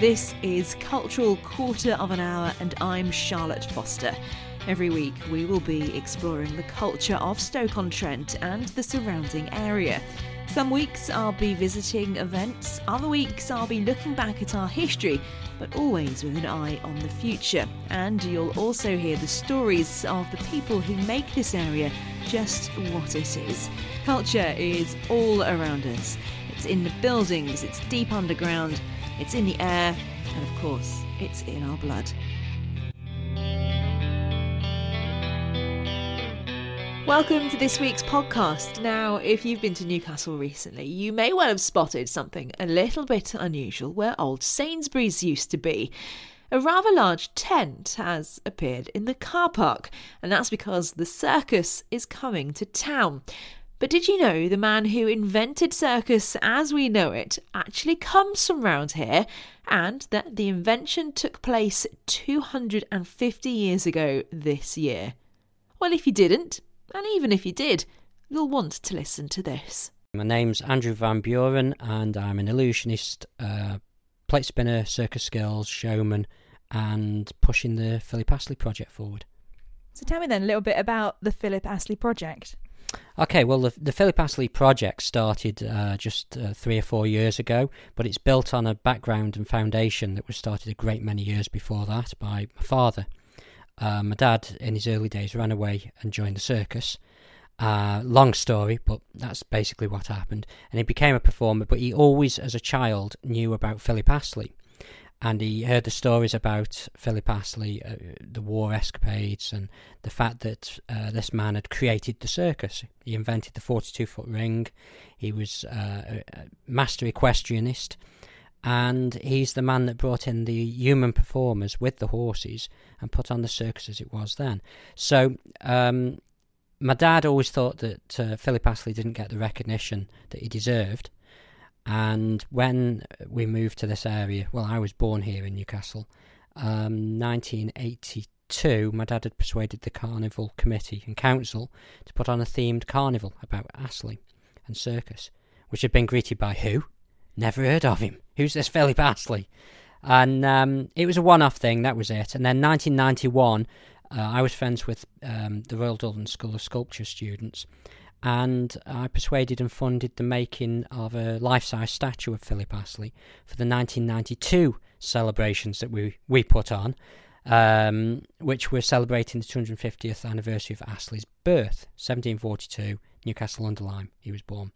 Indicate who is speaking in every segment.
Speaker 1: This is Cultural Quarter of an Hour, and I'm Charlotte Foster. Every week, we will be exploring the culture of Stoke-on-Trent and the surrounding area. Some weeks I'll be visiting events, other weeks I'll be looking back at our history, but always with an eye on the future. And you'll also hear the stories of the people who make this area just what it is. Culture is all around us. It's in the buildings, it's deep underground, it's in the air, and of course, it's in our blood. Welcome to this week's podcast. Now, if you've been to Newcastle recently, you may well have spotted something a little bit unusual where old Sainsbury's used to be. A rather large tent has appeared in the car park, and that's because the circus is coming to town. But did you know the man who invented circus as we know it actually comes from round here, and that the invention took place 250 years ago this year? Well, if you didn't, and even if you did, you'll want to listen to this.
Speaker 2: My name's Andrew Van Buren, and I'm an illusionist, uh, plate spinner, circus skills, showman, and pushing the Philip Astley project forward.
Speaker 3: So tell me then a little bit about the Philip Astley project.
Speaker 2: Okay, well, the, the Philip Astley project started uh, just uh, three or four years ago, but it's built on a background and foundation that was started a great many years before that by my father. Uh, my dad, in his early days, ran away and joined the circus. Uh, long story, but that's basically what happened. And he became a performer, but he always, as a child, knew about Philip Astley. And he heard the stories about Philip Astley, uh, the war escapades, and the fact that uh, this man had created the circus. He invented the 42 foot ring. He was uh, a master equestrianist and he's the man that brought in the human performers with the horses and put on the circus as it was then. So, um, my dad always thought that uh, Philip Astley didn't get the recognition that he deserved. And when we moved to this area, well, I was born here in Newcastle, um, 1982, my dad had persuaded the Carnival Committee and Council to put on a themed carnival about Astley and circus, which had been greeted by who? Never heard of him. Who's this Philip Astley? And um, it was a one off thing, that was it. And then 1991, uh, I was friends with um, the Royal Dublin School of Sculpture students, and I persuaded and funded the making of a life size statue of Philip Astley for the 1992 celebrations that we, we put on, um, which were celebrating the 250th anniversary of Astley's birth, 1742, Newcastle under Lyme. He was born.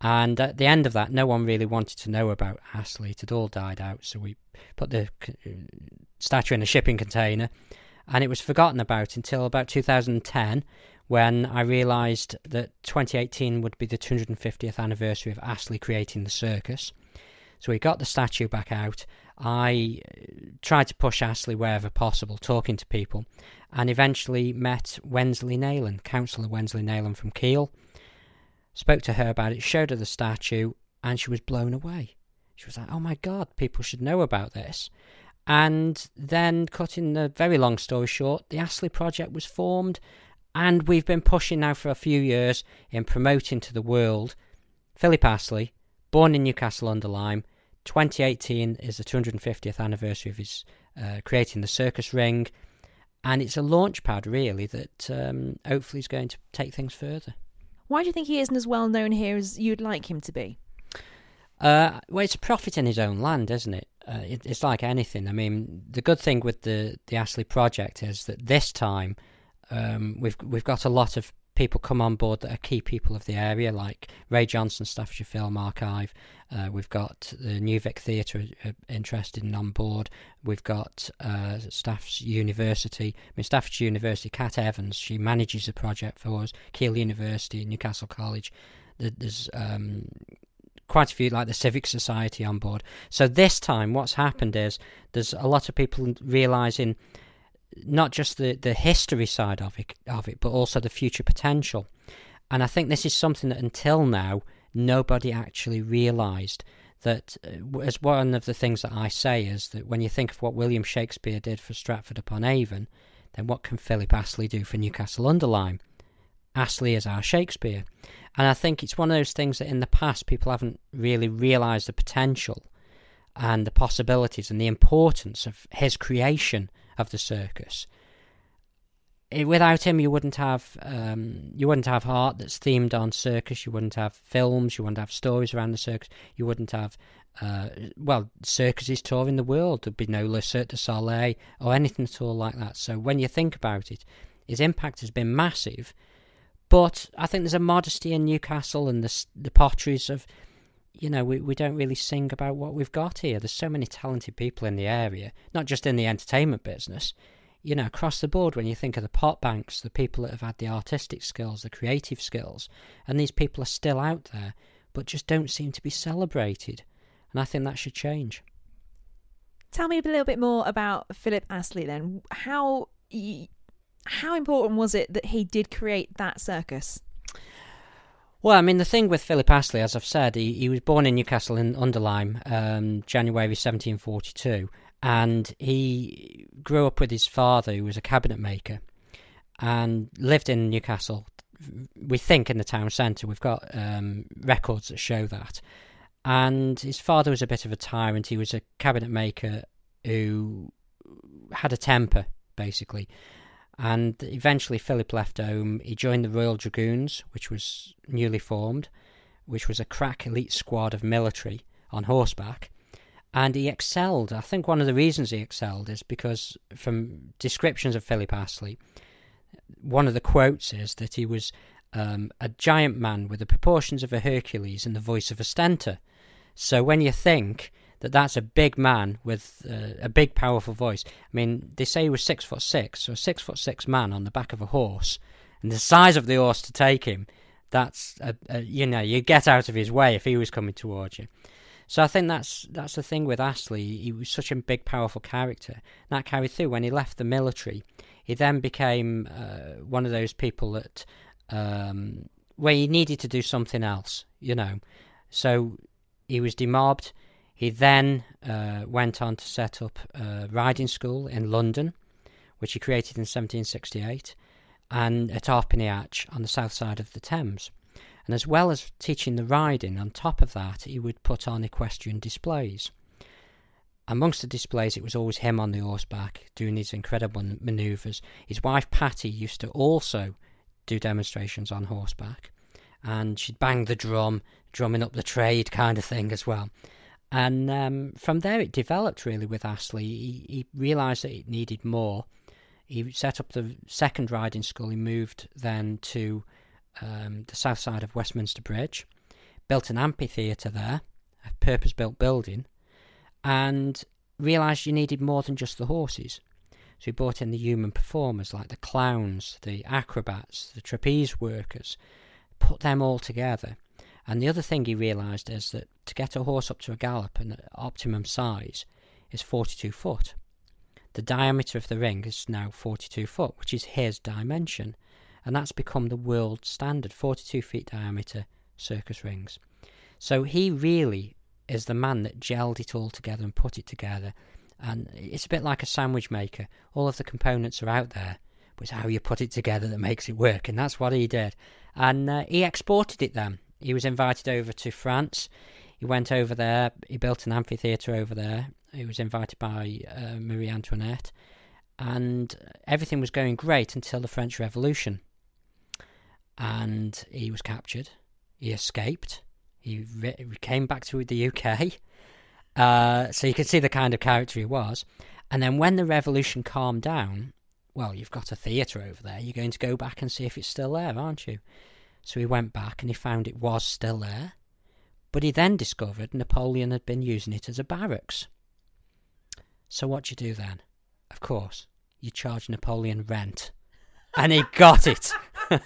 Speaker 2: And at the end of that, no one really wanted to know about Astley. It had all died out, so we put the statue in a shipping container, and it was forgotten about until about 2010, when I realised that 2018 would be the 250th anniversary of Astley creating the circus. So we got the statue back out. I uh, tried to push Astley wherever possible, talking to people, and eventually met Wensley Nayland, Councillor Wensley Nayland from Keele spoke to her about it, showed her the statue, and she was blown away. She was like, oh my god, people should know about this. And then, cutting the very long story short, the Astley Project was formed, and we've been pushing now for a few years in promoting to the world Philip Astley, born in Newcastle under Lyme. 2018 is the 250th anniversary of his uh, creating the circus ring, and it's a launch pad really that um, hopefully is going to take things further.
Speaker 3: Why do you think he isn't as well known here as you'd like him to be?
Speaker 2: Uh, well, it's a prophet in his own land, isn't it? Uh, it? It's like anything. I mean, the good thing with the the Astley project is that this time um, we've we've got a lot of people come on board that are key people of the area, like Ray Johnson, Staffordshire Film Archive. Uh, we've got the New Vic Theatre uh, interested and on board. We've got uh, Staffs University. I mean, Staffordshire University, Cat Evans, she manages the project for us. Keele University, Newcastle College. There's um, quite a few, like the Civic Society, on board. So this time, what's happened is there's a lot of people realising not just the, the history side of it, of it, but also the future potential. And I think this is something that until now nobody actually realised. That uh, as one of the things that I say is that when you think of what William Shakespeare did for Stratford upon Avon, then what can Philip Astley do for Newcastle under? Astley is our Shakespeare. And I think it's one of those things that in the past people haven't really realised the potential and the possibilities and the importance of his creation of the circus. It, without him, you wouldn't have um, you wouldn't have art that's themed on circus. You wouldn't have films. You wouldn't have stories around the circus. You wouldn't have uh, well circuses touring the world. There'd be no Le Cirque du Soleil or anything at all like that. So when you think about it, his impact has been massive. But I think there's a modesty in Newcastle and the the potteries of you know, we, we don't really sing about what we've got here. There's so many talented people in the area, not just in the entertainment business. You know, across the board, when you think of the pot banks, the people that have had the artistic skills, the creative skills, and these people are still out there, but just don't seem to be celebrated. And I think that should change.
Speaker 3: Tell me a little bit more about Philip Astley then. How how important was it that he did create that circus?
Speaker 2: Well, I mean, the thing with Philip Astley, as I've said, he, he was born in Newcastle in Under um, January 1742, and he grew up with his father, who was a cabinet maker, and lived in Newcastle. We think in the town centre. We've got um, records that show that. And his father was a bit of a tyrant. He was a cabinet maker who had a temper, basically. And eventually, Philip left home. He joined the Royal Dragoons, which was newly formed, which was a crack elite squad of military on horseback. And he excelled. I think one of the reasons he excelled is because, from descriptions of Philip Astley, one of the quotes is that he was um, a giant man with the proportions of a Hercules and the voice of a stentor. So when you think that that's a big man with uh, a big, powerful voice. I mean, they say he was six foot six, so a six foot six man on the back of a horse, and the size of the horse to take him. That's a, a, you know you get out of his way if he was coming towards you. So I think that's that's the thing with Astley. He was such a big, powerful character. That carried through when he left the military. He then became uh, one of those people that um, where he needed to do something else, you know. So he was demobbed. He then uh, went on to set up a riding school in London, which he created in 1768, and at Halfpenny Hatch on the south side of the Thames. And as well as teaching the riding, on top of that, he would put on equestrian displays. Amongst the displays, it was always him on the horseback doing these incredible manoeuvres. His wife Patty used to also do demonstrations on horseback, and she'd bang the drum, drumming up the trade kind of thing as well. And um, from there, it developed really with Astley. He, he realised that it needed more. He set up the second riding school. He moved then to um, the south side of Westminster Bridge, built an amphitheatre there, a purpose built building, and realised you needed more than just the horses. So he brought in the human performers like the clowns, the acrobats, the trapeze workers, put them all together and the other thing he realised is that to get a horse up to a gallop and optimum size is 42 foot. The diameter of the ring is now 42 foot, which is his dimension, and that's become the world standard 42 feet diameter circus rings. So he really is the man that gelled it all together and put it together. And it's a bit like a sandwich maker. All of the components are out there, but it's how you put it together that makes it work, and that's what he did. And uh, he exported it then he was invited over to France. He went over there. He built an amphitheatre over there. He was invited by uh, Marie Antoinette, and everything was going great until the French Revolution. And he was captured. He escaped. He re- came back to the UK. Uh, so you can see the kind of character he was. And then when the revolution calmed down, well, you've got a theatre over there. You're going to go back and see if it's still there, aren't you? So he went back and he found it was still there. But he then discovered Napoleon had been using it as a barracks. So what do you do then? Of course, you charge Napoleon rent. And he got it.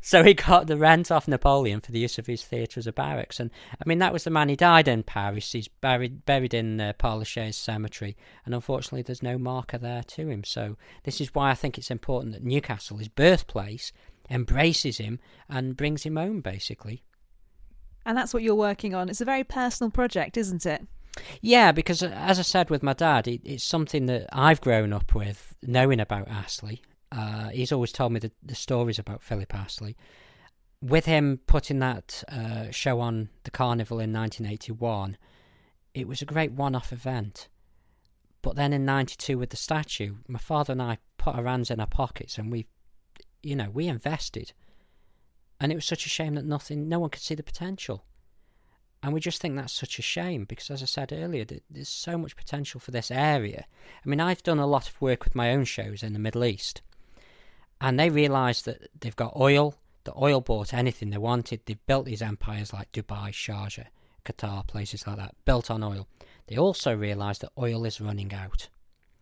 Speaker 2: so he got the rent off Napoleon for the use of his theatre as a barracks. And I mean, that was the man he died in Paris. He's buried buried in uh, Père Lachaise cemetery, and unfortunately, there's no marker there to him. So this is why I think it's important that Newcastle, his birthplace, embraces him and brings him home, basically.
Speaker 3: And that's what you're working on. It's a very personal project, isn't it?
Speaker 2: Yeah, because uh, as I said with my dad, it, it's something that I've grown up with, knowing about Astley. Uh, he's always told me the, the, stories about Philip Astley. With him putting that uh, show on the Carnival in 1981, it was a great one-off event. But then in '92 with the statue, my father and I put our hands in our pockets and we, you know, we invested. And it was such a shame that nothing, no one could see the potential. And we just think that's such a shame because, as I said earlier, there's so much potential for this area. I mean, I've done a lot of work with my own shows in the Middle East, and they realise that they've got oil. The oil bought anything they wanted. They've built these empires like Dubai, Sharjah, Qatar, places like that, built on oil. They also realise that oil is running out,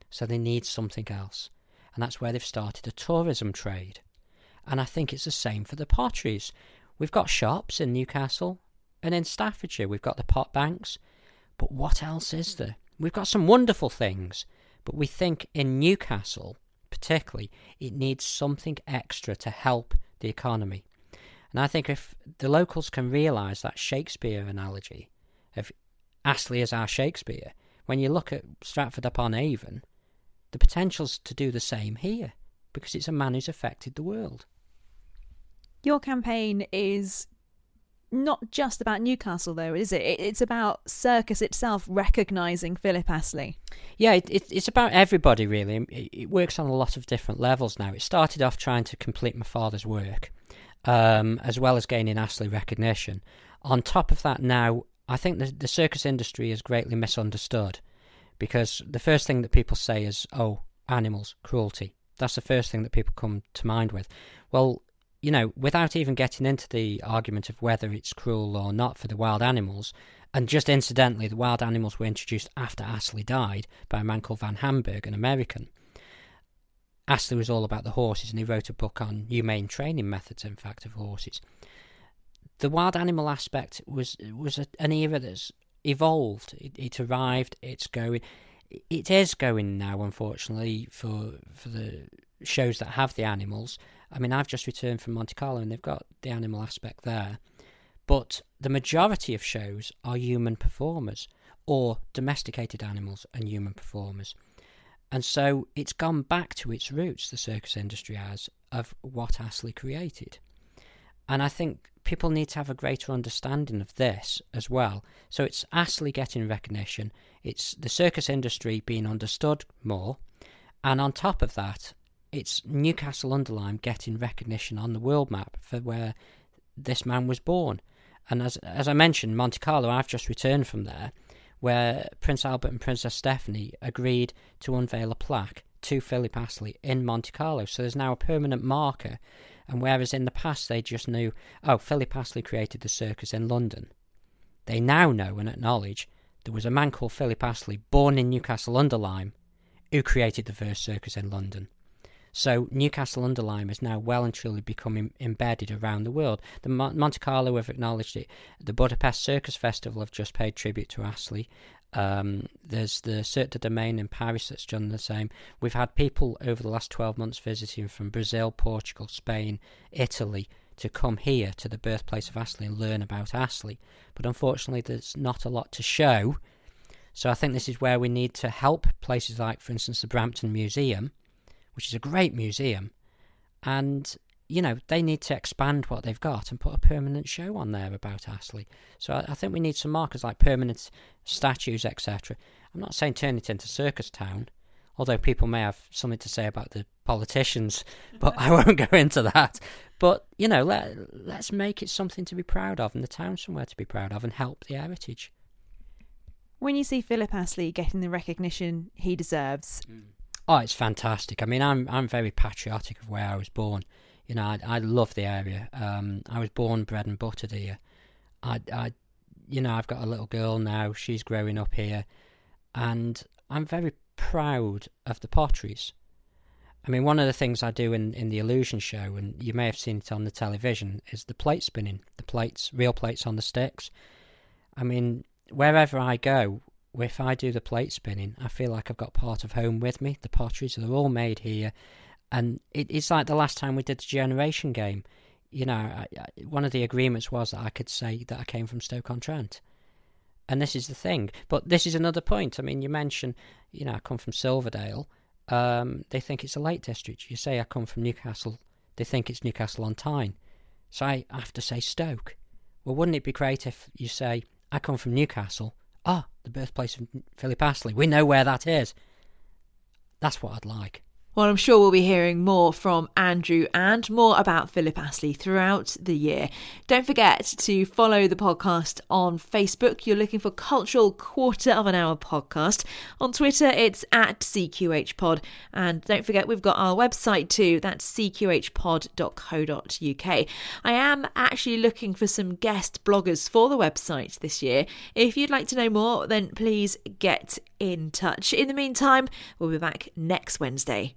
Speaker 2: so they need something else, and that's where they've started a tourism trade. And I think it's the same for the potteries. We've got shops in Newcastle and in Staffordshire. We've got the pot banks, but what else is there? We've got some wonderful things, but we think in Newcastle, particularly, it needs something extra to help the economy. And I think if the locals can realise that Shakespeare analogy of Astley as our Shakespeare, when you look at Stratford upon Avon, the potential's to do the same here because it's a man who's affected the world.
Speaker 3: Your campaign is not just about Newcastle, though, is it? It's about circus itself recognising Philip Astley.
Speaker 2: Yeah, it, it, it's about everybody, really. It, it, works on a lot of different levels now. It started off trying to complete my father's work, um, as well as gaining Astley recognition. On top of that, now, I think the, the circus industry is greatly misunderstood because the first thing that people say is, oh, animals, cruelty. That's the first thing that people come to mind with. Well, you know, without even getting into the argument of whether it's cruel or not for the wild animals, and just incidentally, the wild animals were introduced after Astley died by a man called Van Amburgh, an American. Astley was all about the horses, and he wrote a book on humane training methods, in fact, of horses. The wild animal aspect was was a, an era that's evolved. It, it arrived. It's going. It is going now, unfortunately, for for the shows that have the animals. I mean, I've just returned from Monte Carlo, and they've got the animal aspect there. But the majority of shows are human performers, or domesticated animals and human performers. And so it's gone back to its roots, the circus industry has, of what Astley created. And I think people need to have a greater understanding of this as well. So it's Astley getting recognition, it's the circus industry being understood more, and on top of that, it's Newcastle under Lyme getting recognition on the world map for where this man was born. And as as I mentioned, Monte Carlo, I've just returned from there, where Prince Albert and Princess Stephanie agreed to unveil a plaque to Philip Astley in Monte Carlo. So there's now a permanent marker. And whereas in the past they just knew, oh, Philip Astley created the circus in London, they now know and acknowledge there was a man called Philip Astley, born in Newcastle under Lyme, who created the first circus in London. So Newcastle under Lyme is now well and truly becoming embedded around the world. The Monte Carlo have acknowledged it. The Budapest Circus Festival have just paid tribute to Astley. Um, there's the Cirque du Domaine in Paris that's done the same. We've had people over the last 12 months visiting from Brazil, Portugal, Spain, Italy to come here to the birthplace of Astley and learn about Astley. But unfortunately, there's not a lot to show. So I think this is where we need to help places like, for instance, the Brampton Museum which is a great museum, and you know they need to expand what they've got and put a permanent show on there about Astley. So I, I think we need some markers like permanent statues, etc. I'm not saying turn it into circus town, although people may have something to say about the politicians, but I won't go into that. But you know, let let's make it something to be proud of, and the town somewhere to be proud of, and help the heritage.
Speaker 3: When you see Philip Astley getting the recognition he deserves, mm.
Speaker 2: Oh, it's fantastic. I mean, I'm I'm very patriotic of where I was born. You know, I, I love the area. Um, I was born, bred, and buttered here. I, I, you know, I've got a little girl now. She's growing up here, and I'm very proud of the potteries. I mean, one of the things I do in, in the illusion show, and you may have seen it on the television, is the plate spinning. The plates, real plates on the sticks. I mean, wherever I go, if I do the plate spinning, I feel like I've got part of home with me. The potteries are all made here, and it, it's like the last time we did the generation game. You know, I, I, one of the agreements was that I could say that I came from Stoke on Trent, and this is the thing. But this is another point. I mean, you mentioned, you know, I come from Silverdale. Um, they think it's a Lake District. You say I come from Newcastle, they think it's Newcastle on Tyne. So I have to say Stoke. Well, wouldn't it be great if you say I come from Newcastle ah, the birthplace of Philip Astley. We know where that is. That's what I'd like.
Speaker 1: Well, I'm sure we'll be hearing more from Andrew and more about Philip Astley throughout the year. Don't forget to follow the podcast on Facebook. You're looking for Cultural Quarter of an Hour Podcast. On Twitter, it's at CQHPod. And don't forget, we've got our website too. That's cqhpod.co.uk. I am actually looking for some guest bloggers for the website this year. If you'd like to know more, then please get in touch. In the meantime, we'll be back next Wednesday.